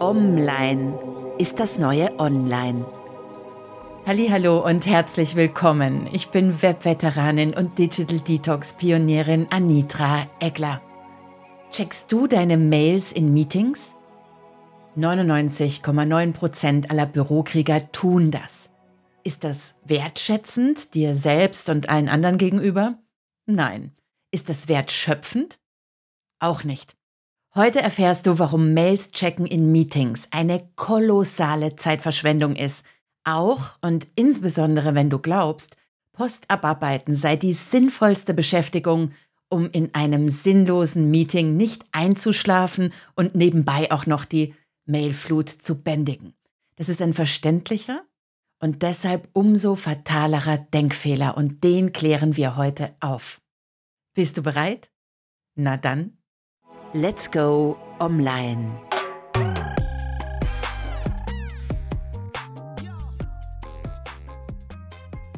Online ist das neue Online. Hallo und herzlich willkommen. Ich bin Webveteranin und Digital Detox Pionierin Anitra Egler. Checkst du deine Mails in Meetings? 99,9% aller Bürokrieger tun das. Ist das wertschätzend dir selbst und allen anderen gegenüber? Nein. Ist das wertschöpfend? Auch nicht. Heute erfährst du, warum Mails checken in Meetings eine kolossale Zeitverschwendung ist. Auch und insbesondere wenn du glaubst, Post abarbeiten sei die sinnvollste Beschäftigung, um in einem sinnlosen Meeting nicht einzuschlafen und nebenbei auch noch die Mailflut zu bändigen. Das ist ein verständlicher und deshalb umso fatalerer Denkfehler und den klären wir heute auf. Bist du bereit? Na dann Let's go online.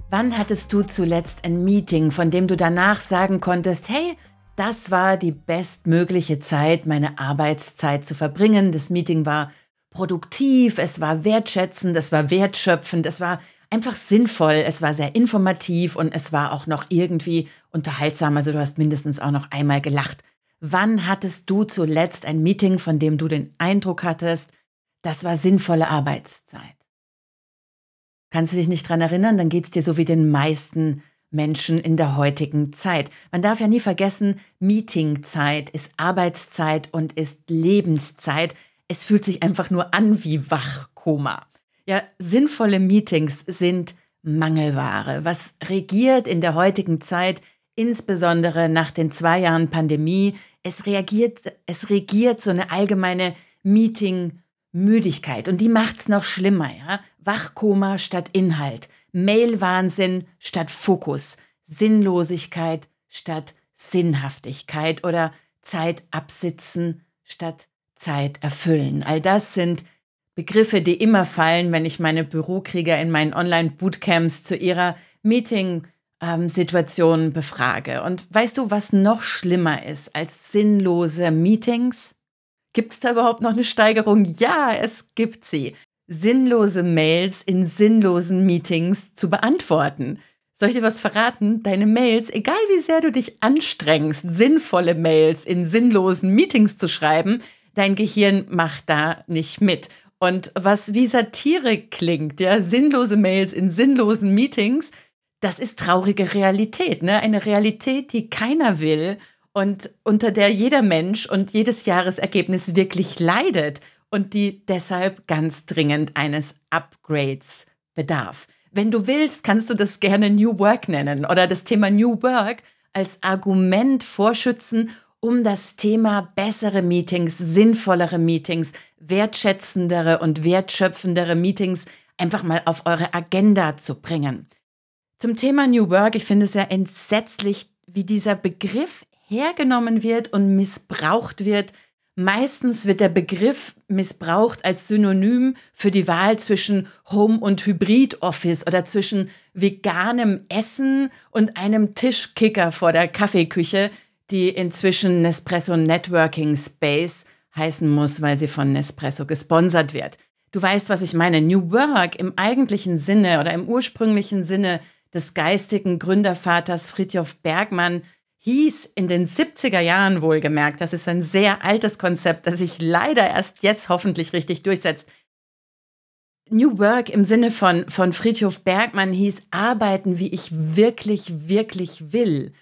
Wann hattest du zuletzt ein Meeting, von dem du danach sagen konntest, hey, das war die bestmögliche Zeit, meine Arbeitszeit zu verbringen. Das Meeting war produktiv, es war wertschätzend, es war wertschöpfend, es war einfach sinnvoll, es war sehr informativ und es war auch noch irgendwie unterhaltsam. Also du hast mindestens auch noch einmal gelacht. Wann hattest du zuletzt ein Meeting, von dem du den Eindruck hattest, das war sinnvolle Arbeitszeit? Kannst du dich nicht dran erinnern, dann geht es dir so wie den meisten Menschen in der heutigen Zeit. Man darf ja nie vergessen, Meetingzeit ist Arbeitszeit und ist Lebenszeit. Es fühlt sich einfach nur an wie Wachkoma. Ja, sinnvolle Meetings sind Mangelware. Was regiert in der heutigen Zeit, insbesondere nach den zwei Jahren Pandemie, es reagiert, es regiert so eine allgemeine Meeting-Müdigkeit und die macht's noch schlimmer, ja? Wachkoma statt Inhalt, Mail-Wahnsinn statt Fokus, Sinnlosigkeit statt Sinnhaftigkeit oder Zeit absitzen statt Zeit erfüllen. All das sind Begriffe, die immer fallen, wenn ich meine Bürokrieger in meinen Online-Bootcamps zu ihrer Meeting- ähm, Situationen befrage. Und weißt du, was noch schlimmer ist als sinnlose Meetings? Gibt es da überhaupt noch eine Steigerung? Ja, es gibt sie. Sinnlose Mails in sinnlosen Meetings zu beantworten. Soll ich dir was verraten? Deine Mails, egal wie sehr du dich anstrengst, sinnvolle Mails in sinnlosen Meetings zu schreiben, dein Gehirn macht da nicht mit. Und was wie Satire klingt, ja, sinnlose Mails in sinnlosen Meetings, das ist traurige Realität, ne? Eine Realität, die keiner will und unter der jeder Mensch und jedes Jahresergebnis wirklich leidet und die deshalb ganz dringend eines Upgrades bedarf. Wenn du willst, kannst du das gerne New Work nennen oder das Thema New Work als Argument vorschützen, um das Thema bessere Meetings, sinnvollere Meetings, wertschätzendere und wertschöpfendere Meetings einfach mal auf eure Agenda zu bringen. Zum Thema New Work, ich finde es ja entsetzlich, wie dieser Begriff hergenommen wird und missbraucht wird. Meistens wird der Begriff missbraucht als Synonym für die Wahl zwischen Home- und Hybrid-Office oder zwischen veganem Essen und einem Tischkicker vor der Kaffeeküche, die inzwischen Nespresso Networking Space heißen muss, weil sie von Nespresso gesponsert wird. Du weißt, was ich meine. New Work im eigentlichen Sinne oder im ursprünglichen Sinne des geistigen Gründervaters Fritjof Bergmann hieß in den 70er Jahren wohlgemerkt, das ist ein sehr altes Konzept, das sich leider erst jetzt hoffentlich richtig durchsetzt. New Work im Sinne von, von Friedhof Bergmann hieß arbeiten, wie ich wirklich, wirklich will.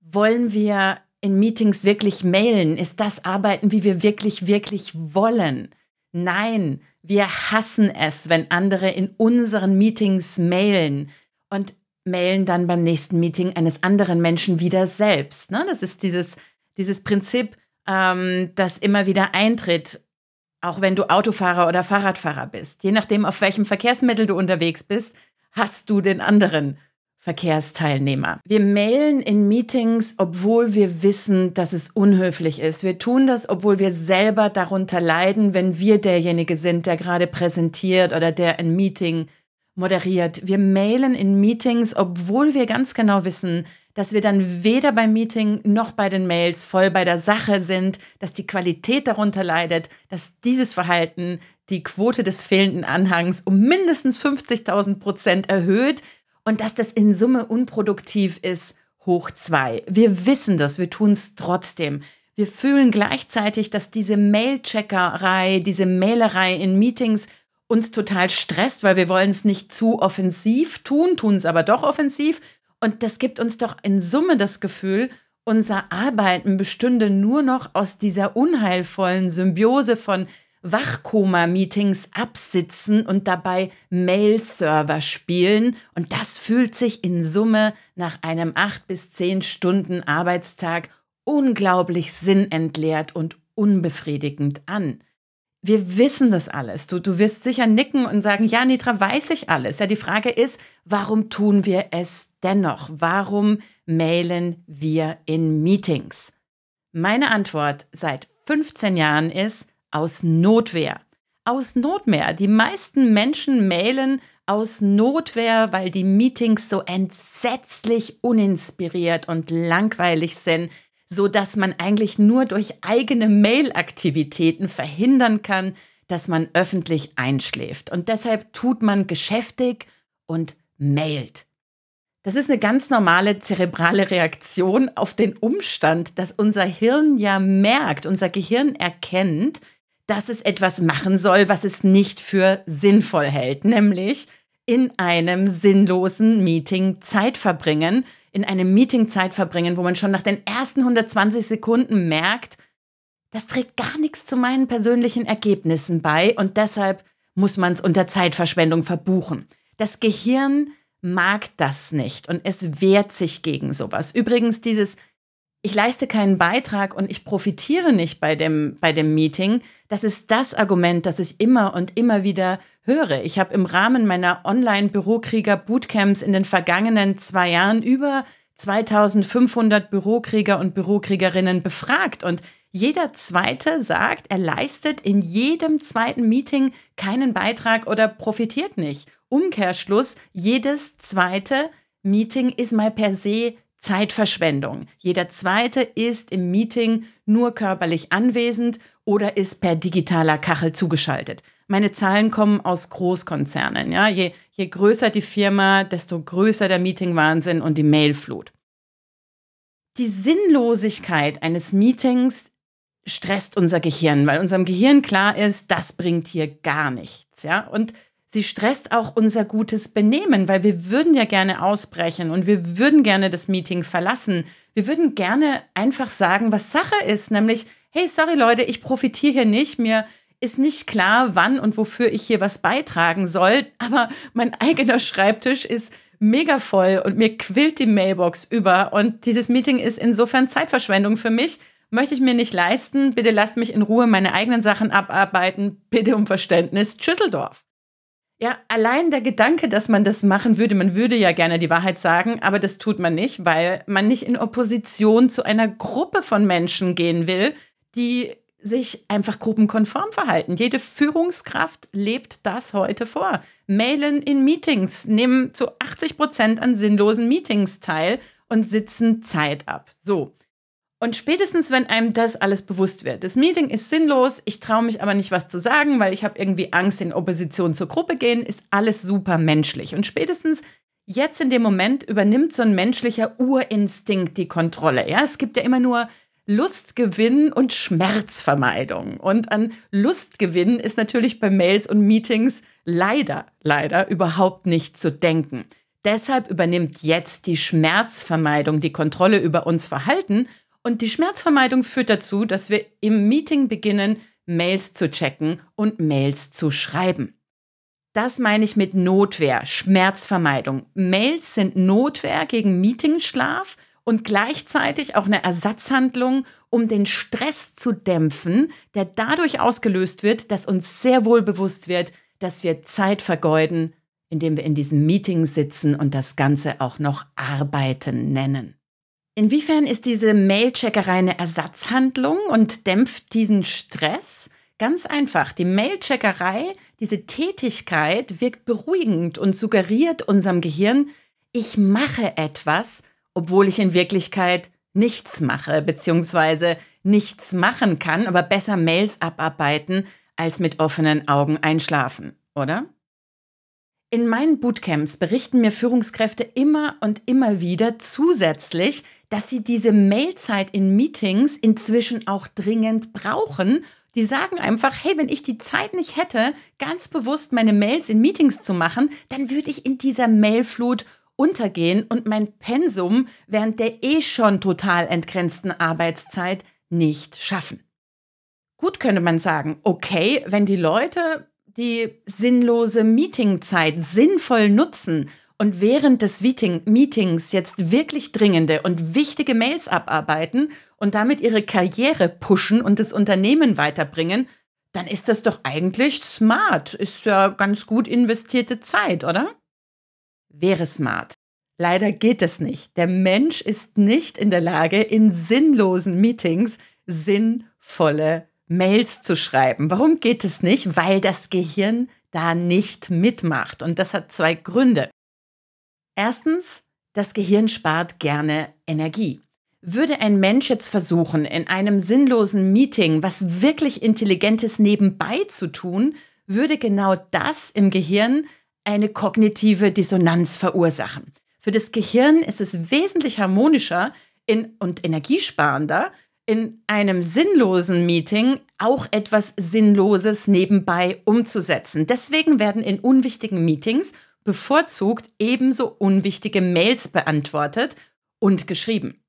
Wollen wir in Meetings wirklich mailen? Ist das Arbeiten, wie wir wirklich, wirklich wollen? Nein, wir hassen es, wenn andere in unseren Meetings mailen. Und mailen dann beim nächsten Meeting eines anderen Menschen wieder selbst. Ne? Das ist dieses, dieses Prinzip, ähm, das immer wieder eintritt, auch wenn du Autofahrer oder Fahrradfahrer bist. Je nachdem, auf welchem Verkehrsmittel du unterwegs bist, hast du den anderen Verkehrsteilnehmer. Wir mailen in Meetings, obwohl wir wissen, dass es unhöflich ist. Wir tun das, obwohl wir selber darunter leiden, wenn wir derjenige sind, der gerade präsentiert oder der ein Meeting moderiert. Wir mailen in Meetings, obwohl wir ganz genau wissen, dass wir dann weder beim Meeting noch bei den Mails voll bei der Sache sind, dass die Qualität darunter leidet, dass dieses Verhalten die Quote des fehlenden Anhangs um mindestens 50.000 Prozent erhöht und dass das in Summe unproduktiv ist, hoch zwei. Wir wissen das, wir tun es trotzdem. Wir fühlen gleichzeitig, dass diese Mail-Checkerei, diese Mailerei in Meetings uns total stresst, weil wir wollen es nicht zu offensiv tun, tun es aber doch offensiv. Und das gibt uns doch in Summe das Gefühl, unser Arbeiten bestünde nur noch aus dieser unheilvollen Symbiose von Wachkoma-Meetings absitzen und dabei Mail-Server spielen. Und das fühlt sich in Summe nach einem acht bis zehn Stunden Arbeitstag unglaublich sinnentleert und unbefriedigend an. Wir wissen das alles. Du, du wirst sicher nicken und sagen, ja, Nitra, weiß ich alles. Ja, die Frage ist, warum tun wir es dennoch? Warum mailen wir in Meetings? Meine Antwort seit 15 Jahren ist, aus Notwehr. Aus Notwehr. Die meisten Menschen mailen aus Notwehr, weil die Meetings so entsetzlich uninspiriert und langweilig sind, so dass man eigentlich nur durch eigene Mailaktivitäten verhindern kann, dass man öffentlich einschläft. Und deshalb tut man geschäftig und mailt. Das ist eine ganz normale zerebrale Reaktion auf den Umstand, dass unser Hirn ja merkt, unser Gehirn erkennt, dass es etwas machen soll, was es nicht für sinnvoll hält, nämlich in einem sinnlosen Meeting Zeit verbringen, in einem Meeting Zeit verbringen, wo man schon nach den ersten 120 Sekunden merkt, das trägt gar nichts zu meinen persönlichen Ergebnissen bei und deshalb muss man es unter Zeitverschwendung verbuchen. Das Gehirn mag das nicht und es wehrt sich gegen sowas. Übrigens, dieses ich leiste keinen Beitrag und ich profitiere nicht bei dem, bei dem Meeting, das ist das Argument, das ich immer und immer wieder höre. Ich habe im Rahmen meiner Online-Bürokrieger-Bootcamps in den vergangenen zwei Jahren über 2500 Bürokrieger und Bürokriegerinnen befragt und jeder zweite sagt, er leistet in jedem zweiten Meeting keinen Beitrag oder profitiert nicht. Umkehrschluss, jedes zweite Meeting ist mal per se Zeitverschwendung. Jeder zweite ist im Meeting nur körperlich anwesend oder ist per digitaler Kachel zugeschaltet. Meine Zahlen kommen aus Großkonzernen. Ja? Je, je größer die Firma, desto größer der Meetingwahnsinn und die Mailflut. Die Sinnlosigkeit eines Meetings stresst unser Gehirn, weil unserem Gehirn klar ist, das bringt hier gar nichts. Ja? Und sie stresst auch unser gutes Benehmen, weil wir würden ja gerne ausbrechen und wir würden gerne das Meeting verlassen. Wir würden gerne einfach sagen, was Sache ist, nämlich, hey, sorry Leute, ich profitiere hier nicht, mir ist nicht klar, wann und wofür ich hier was beitragen soll, aber mein eigener Schreibtisch ist mega voll und mir quillt die Mailbox über und dieses Meeting ist insofern Zeitverschwendung für mich. Möchte ich mir nicht leisten. Bitte lasst mich in Ruhe meine eigenen Sachen abarbeiten. Bitte um Verständnis. Tschüsseldorf. Ja, allein der Gedanke, dass man das machen würde, man würde ja gerne die Wahrheit sagen, aber das tut man nicht, weil man nicht in Opposition zu einer Gruppe von Menschen gehen will, die sich einfach gruppenkonform verhalten. Jede Führungskraft lebt das heute vor. Mailen in Meetings, nehmen zu 80 Prozent an sinnlosen Meetings teil und sitzen Zeit ab. So. Und spätestens, wenn einem das alles bewusst wird, das Meeting ist sinnlos, ich traue mich aber nicht was zu sagen, weil ich habe irgendwie Angst, in Opposition zur Gruppe gehen, ist alles super menschlich. Und spätestens jetzt in dem Moment übernimmt so ein menschlicher Urinstinkt die Kontrolle. Ja, es gibt ja immer nur Lustgewinn und Schmerzvermeidung. Und an Lustgewinn ist natürlich bei Mails und Meetings leider, leider überhaupt nicht zu denken. Deshalb übernimmt jetzt die Schmerzvermeidung die Kontrolle über uns Verhalten und die Schmerzvermeidung führt dazu, dass wir im Meeting beginnen, Mails zu checken und Mails zu schreiben. Das meine ich mit Notwehr, Schmerzvermeidung. Mails sind Notwehr gegen Meetingschlaf und gleichzeitig auch eine Ersatzhandlung, um den Stress zu dämpfen, der dadurch ausgelöst wird, dass uns sehr wohl bewusst wird, dass wir Zeit vergeuden, indem wir in diesem Meeting sitzen und das Ganze auch noch Arbeiten nennen. Inwiefern ist diese Mailcheckerei eine Ersatzhandlung und dämpft diesen Stress? Ganz einfach, die Mailcheckerei, diese Tätigkeit wirkt beruhigend und suggeriert unserem Gehirn, ich mache etwas obwohl ich in Wirklichkeit nichts mache, beziehungsweise nichts machen kann, aber besser Mails abarbeiten, als mit offenen Augen einschlafen, oder? In meinen Bootcamps berichten mir Führungskräfte immer und immer wieder zusätzlich, dass sie diese Mailzeit in Meetings inzwischen auch dringend brauchen. Die sagen einfach, hey, wenn ich die Zeit nicht hätte, ganz bewusst meine Mails in Meetings zu machen, dann würde ich in dieser Mailflut untergehen und mein Pensum während der eh schon total entgrenzten Arbeitszeit nicht schaffen. Gut könnte man sagen, okay, wenn die Leute die sinnlose Meetingzeit sinnvoll nutzen und während des Meeting Meetings jetzt wirklich dringende und wichtige Mails abarbeiten und damit ihre Karriere pushen und das Unternehmen weiterbringen, dann ist das doch eigentlich smart. Ist ja ganz gut investierte Zeit, oder? Wäre smart. Leider geht es nicht. Der Mensch ist nicht in der Lage, in sinnlosen Meetings sinnvolle Mails zu schreiben. Warum geht es nicht? Weil das Gehirn da nicht mitmacht. Und das hat zwei Gründe. Erstens, das Gehirn spart gerne Energie. Würde ein Mensch jetzt versuchen, in einem sinnlosen Meeting was wirklich Intelligentes nebenbei zu tun, würde genau das im Gehirn eine kognitive Dissonanz verursachen. Für das Gehirn ist es wesentlich harmonischer in, und energiesparender, in einem sinnlosen Meeting auch etwas Sinnloses nebenbei umzusetzen. Deswegen werden in unwichtigen Meetings bevorzugt ebenso unwichtige Mails beantwortet und geschrieben.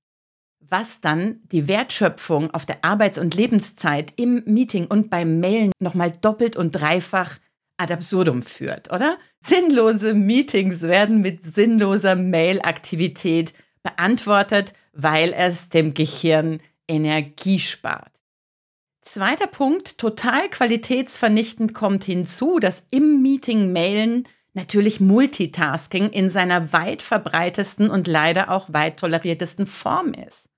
Was dann die Wertschöpfung auf der Arbeits- und Lebenszeit im Meeting und beim Mailen nochmal doppelt und dreifach ad absurdum führt, oder? Sinnlose Meetings werden mit sinnloser Mailaktivität beantwortet, weil es dem Gehirn Energie spart. Zweiter Punkt, total qualitätsvernichtend kommt hinzu, dass im Meeting Mailen natürlich Multitasking in seiner weit verbreitesten und leider auch weit toleriertesten Form ist.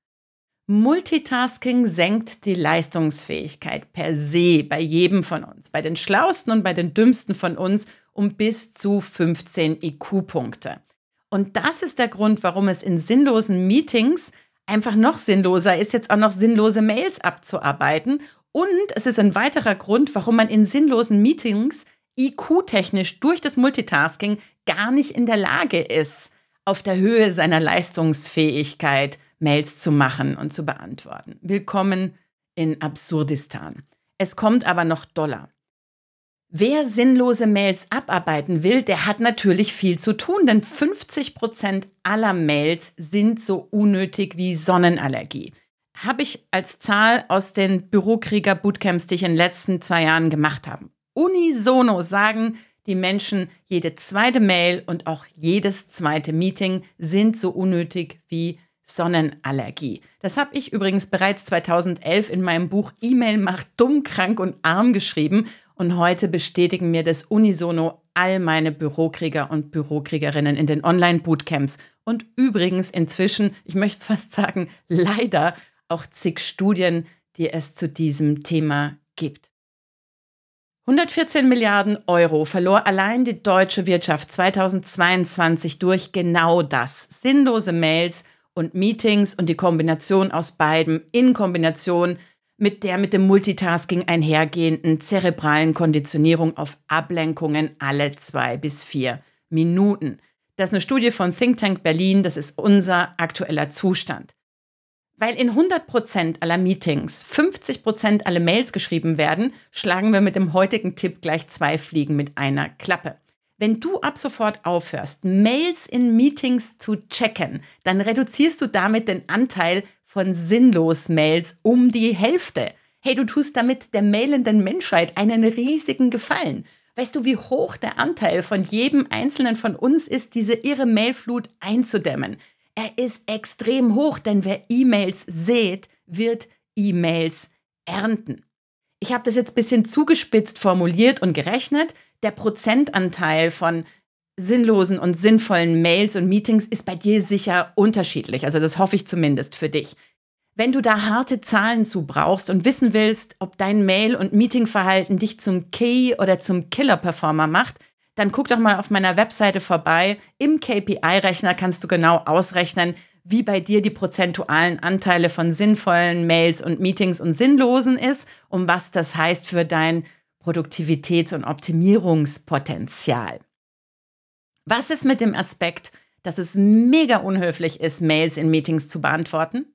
Multitasking senkt die Leistungsfähigkeit per se bei jedem von uns, bei den schlausten und bei den dümmsten von uns um bis zu 15 IQ-Punkte. Und das ist der Grund, warum es in sinnlosen Meetings einfach noch sinnloser ist, jetzt auch noch sinnlose Mails abzuarbeiten. Und es ist ein weiterer Grund, warum man in sinnlosen Meetings IQ-technisch durch das Multitasking gar nicht in der Lage ist, auf der Höhe seiner Leistungsfähigkeit Mails zu machen und zu beantworten. Willkommen in Absurdistan. Es kommt aber noch doller. Wer sinnlose Mails abarbeiten will, der hat natürlich viel zu tun, denn 50 Prozent aller Mails sind so unnötig wie Sonnenallergie. Habe ich als Zahl aus den Bürokrieger-Bootcamps, die ich in den letzten zwei Jahren gemacht habe. Unisono sagen die Menschen, jede zweite Mail und auch jedes zweite Meeting sind so unnötig wie Sonnenallergie. Das habe ich übrigens bereits 2011 in meinem Buch E-Mail macht dumm, krank und arm geschrieben und heute bestätigen mir das unisono all meine Bürokrieger und Bürokriegerinnen in den Online-Bootcamps. Und übrigens inzwischen, ich möchte es fast sagen, leider auch zig Studien, die es zu diesem Thema gibt. 114 Milliarden Euro verlor allein die deutsche Wirtschaft 2022 durch genau das. Sinnlose Mails und Meetings und die Kombination aus beidem in Kombination mit der mit dem Multitasking einhergehenden zerebralen Konditionierung auf Ablenkungen alle zwei bis vier Minuten. Das ist eine Studie von Think Tank Berlin, das ist unser aktueller Zustand. Weil in 100% aller Meetings 50% aller Mails geschrieben werden, schlagen wir mit dem heutigen Tipp gleich zwei Fliegen mit einer Klappe. Wenn du ab sofort aufhörst, Mails in Meetings zu checken, dann reduzierst du damit den Anteil von Sinnlos-Mails um die Hälfte. Hey, du tust damit der mailenden Menschheit einen riesigen Gefallen. Weißt du, wie hoch der Anteil von jedem Einzelnen von uns ist, diese irre Mailflut einzudämmen? Er ist extrem hoch, denn wer E-Mails sät, wird E-Mails ernten. Ich habe das jetzt ein bisschen zugespitzt formuliert und gerechnet. Der Prozentanteil von sinnlosen und sinnvollen Mails und Meetings ist bei dir sicher unterschiedlich. Also das hoffe ich zumindest für dich. Wenn du da harte Zahlen zu brauchst und wissen willst, ob dein Mail- und Meetingverhalten dich zum Key oder zum Killer-Performer macht, dann guck doch mal auf meiner Webseite vorbei. Im KPI-Rechner kannst du genau ausrechnen, wie bei dir die prozentualen Anteile von sinnvollen Mails und Meetings und sinnlosen ist und was das heißt für dein Produktivitäts- und Optimierungspotenzial. Was ist mit dem Aspekt, dass es mega unhöflich ist, Mails in Meetings zu beantworten?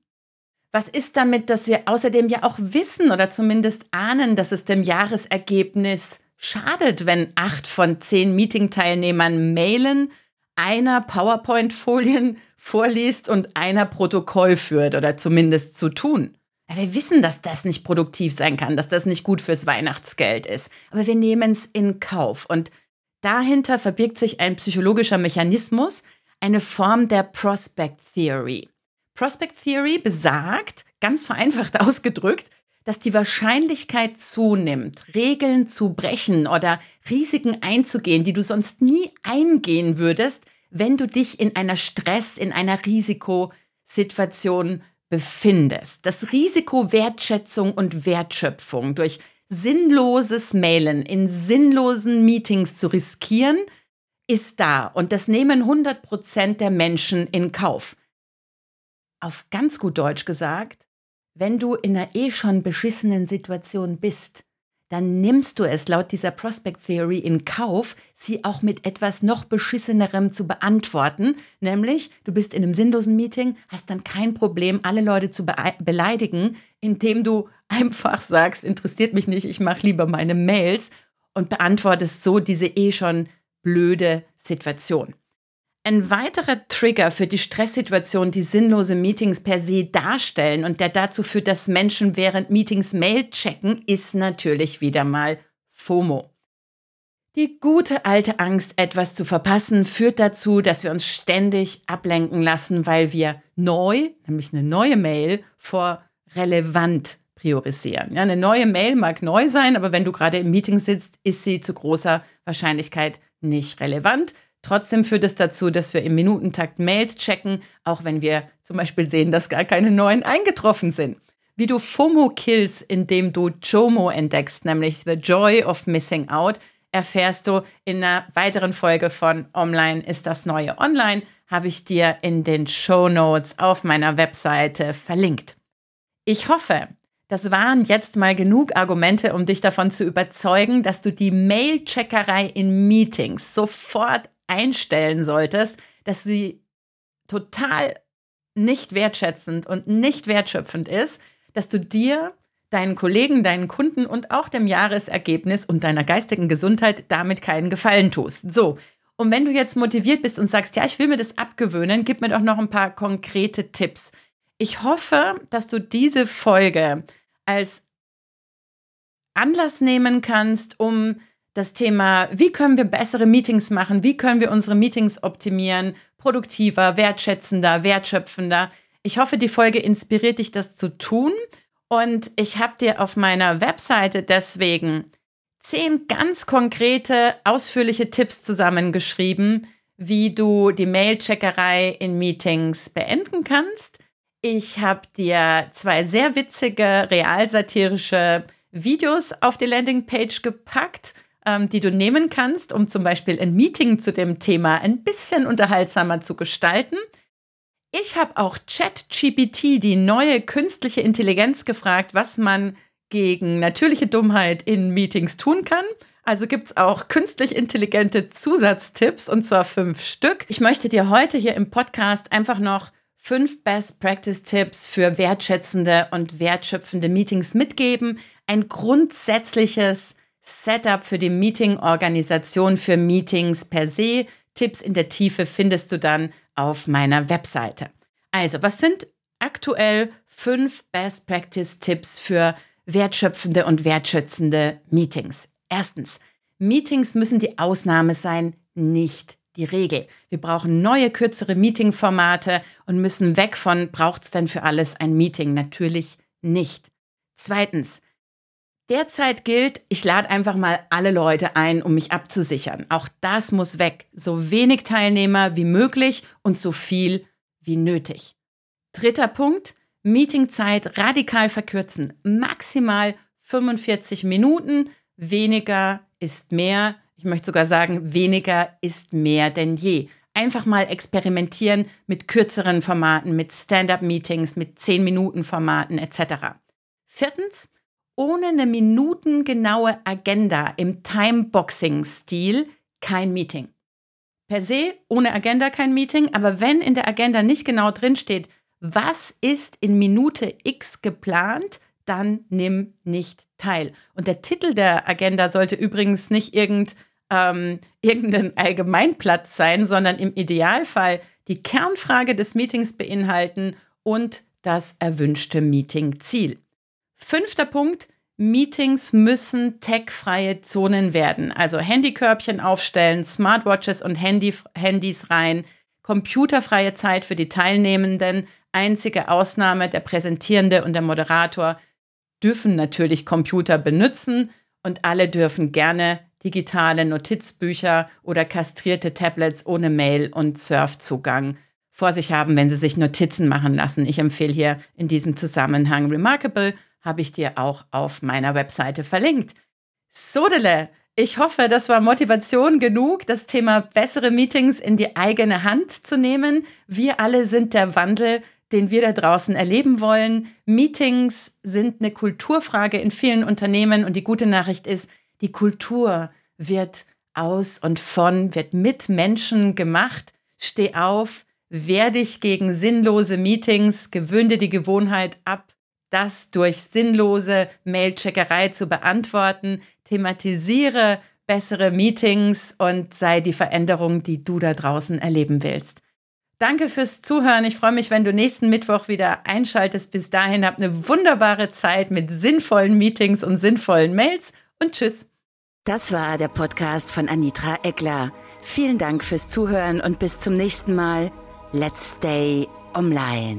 Was ist damit, dass wir außerdem ja auch wissen oder zumindest ahnen, dass es dem Jahresergebnis schadet, wenn acht von zehn Meeting-Teilnehmern mailen, einer PowerPoint-Folien vorliest und einer Protokoll führt oder zumindest zu tun? Ja, wir wissen, dass das nicht produktiv sein kann, dass das nicht gut fürs Weihnachtsgeld ist. Aber wir nehmen es in Kauf. Und dahinter verbirgt sich ein psychologischer Mechanismus, eine Form der Prospect Theory. Prospect Theory besagt, ganz vereinfacht ausgedrückt, dass die Wahrscheinlichkeit zunimmt, Regeln zu brechen oder Risiken einzugehen, die du sonst nie eingehen würdest, wenn du dich in einer Stress, in einer Risikosituation befindest. Das Risiko Wertschätzung und Wertschöpfung durch sinnloses Mailen in sinnlosen Meetings zu riskieren, ist da und das nehmen 100 Prozent der Menschen in Kauf auf ganz gut Deutsch gesagt, wenn du in einer eh schon beschissenen Situation bist, dann nimmst du es laut dieser Prospect Theory in Kauf, sie auch mit etwas noch beschissenerem zu beantworten, nämlich du bist in einem sinnlosen Meeting, hast dann kein Problem, alle Leute zu be beleidigen, indem du einfach sagst, interessiert mich nicht, ich mache lieber meine Mails und beantwortest so diese eh schon blöde Situation. Ein weiterer Trigger für die Stresssituation, die sinnlose Meetings per se darstellen und der dazu führt, dass Menschen während Meetings Mail checken, ist natürlich wieder mal FOMO. Die gute alte Angst, etwas zu verpassen, führt dazu, dass wir uns ständig ablenken lassen, weil wir neu, nämlich eine neue Mail, vor relevant priorisieren. Ja, eine neue Mail mag neu sein, aber wenn du gerade im Meeting sitzt, ist sie zu großer Wahrscheinlichkeit nicht relevant. Trotzdem führt es dazu, dass wir im Minutentakt Mails checken, auch wenn wir zum Beispiel sehen, dass gar keine neuen eingetroffen sind. Wie du FOMO kills, indem du JOMO entdeckst, nämlich The Joy of Missing Out, erfährst du in einer weiteren Folge von Online ist das neue Online, habe ich dir in den Show Notes auf meiner Webseite verlinkt. Ich hoffe, das waren jetzt mal genug Argumente, um dich davon zu überzeugen, dass du die Mail-Checkerei in Meetings sofort einstellen solltest, dass sie total nicht wertschätzend und nicht wertschöpfend ist, dass du dir, deinen Kollegen, deinen Kunden und auch dem Jahresergebnis und deiner geistigen Gesundheit damit keinen Gefallen tust. So. Und wenn du jetzt motiviert bist und sagst, ja, ich will mir das abgewöhnen, gib mir doch noch ein paar konkrete Tipps. Ich hoffe, dass du diese Folge als Anlass nehmen kannst, um das Thema, wie können wir bessere Meetings machen, wie können wir unsere Meetings optimieren, produktiver, wertschätzender, wertschöpfender. Ich hoffe, die Folge inspiriert dich, das zu tun. Und ich habe dir auf meiner Webseite deswegen zehn ganz konkrete, ausführliche Tipps zusammengeschrieben, wie du die Mailcheckerei in Meetings beenden kannst. Ich habe dir zwei sehr witzige, realsatirische Videos auf die Landingpage gepackt die du nehmen kannst, um zum Beispiel ein Meeting zu dem Thema ein bisschen unterhaltsamer zu gestalten. Ich habe auch ChatGPT, die neue künstliche Intelligenz, gefragt, was man gegen natürliche Dummheit in Meetings tun kann. Also gibt es auch künstlich intelligente Zusatztipps und zwar fünf Stück. Ich möchte dir heute hier im Podcast einfach noch fünf Best Practice Tipps für wertschätzende und wertschöpfende Meetings mitgeben. Ein grundsätzliches Setup für die Meeting-Organisation für Meetings per se. Tipps in der Tiefe findest du dann auf meiner Webseite. Also, was sind aktuell fünf Best Practice Tipps für wertschöpfende und wertschätzende Meetings? Erstens, Meetings müssen die Ausnahme sein, nicht die Regel. Wir brauchen neue, kürzere Meeting-Formate und müssen weg von, braucht es denn für alles ein Meeting? Natürlich nicht. Zweitens, Derzeit gilt, ich lade einfach mal alle Leute ein, um mich abzusichern. Auch das muss weg. So wenig Teilnehmer wie möglich und so viel wie nötig. Dritter Punkt, Meetingzeit radikal verkürzen. Maximal 45 Minuten. Weniger ist mehr. Ich möchte sogar sagen, weniger ist mehr denn je. einfach mal experimentieren mit kürzeren Formaten, mit Stand-up-Meetings, mit 10-Minuten-Formaten etc. Viertens, ohne eine minutengenaue Agenda im Timeboxing-Stil kein Meeting. Per se ohne Agenda kein Meeting, aber wenn in der Agenda nicht genau drinsteht, was ist in Minute X geplant, dann nimm nicht teil. Und der Titel der Agenda sollte übrigens nicht irgend, ähm, irgendein Allgemeinplatz sein, sondern im Idealfall die Kernfrage des Meetings beinhalten und das erwünschte Meetingziel. Fünfter Punkt, Meetings müssen techfreie Zonen werden. Also Handykörbchen aufstellen, Smartwatches und Handy, Handys rein, computerfreie Zeit für die Teilnehmenden. Einzige Ausnahme, der Präsentierende und der Moderator dürfen natürlich Computer benutzen und alle dürfen gerne digitale Notizbücher oder kastrierte Tablets ohne Mail und Surfzugang vor sich haben, wenn sie sich Notizen machen lassen. Ich empfehle hier in diesem Zusammenhang Remarkable habe ich dir auch auf meiner Webseite verlinkt. Sodele, ich hoffe, das war Motivation genug, das Thema bessere Meetings in die eigene Hand zu nehmen. Wir alle sind der Wandel, den wir da draußen erleben wollen. Meetings sind eine Kulturfrage in vielen Unternehmen und die gute Nachricht ist, die Kultur wird aus und von, wird mit Menschen gemacht. Steh auf, wehr dich gegen sinnlose Meetings, gewöhne dir die Gewohnheit ab, das durch sinnlose Mailcheckerei zu beantworten. Thematisiere bessere Meetings und sei die Veränderung, die du da draußen erleben willst. Danke fürs Zuhören. Ich freue mich, wenn du nächsten Mittwoch wieder einschaltest. Bis dahin habt eine wunderbare Zeit mit sinnvollen Meetings und sinnvollen Mails und tschüss. Das war der Podcast von Anitra Eckler. Vielen Dank fürs Zuhören und bis zum nächsten Mal. Let's stay online.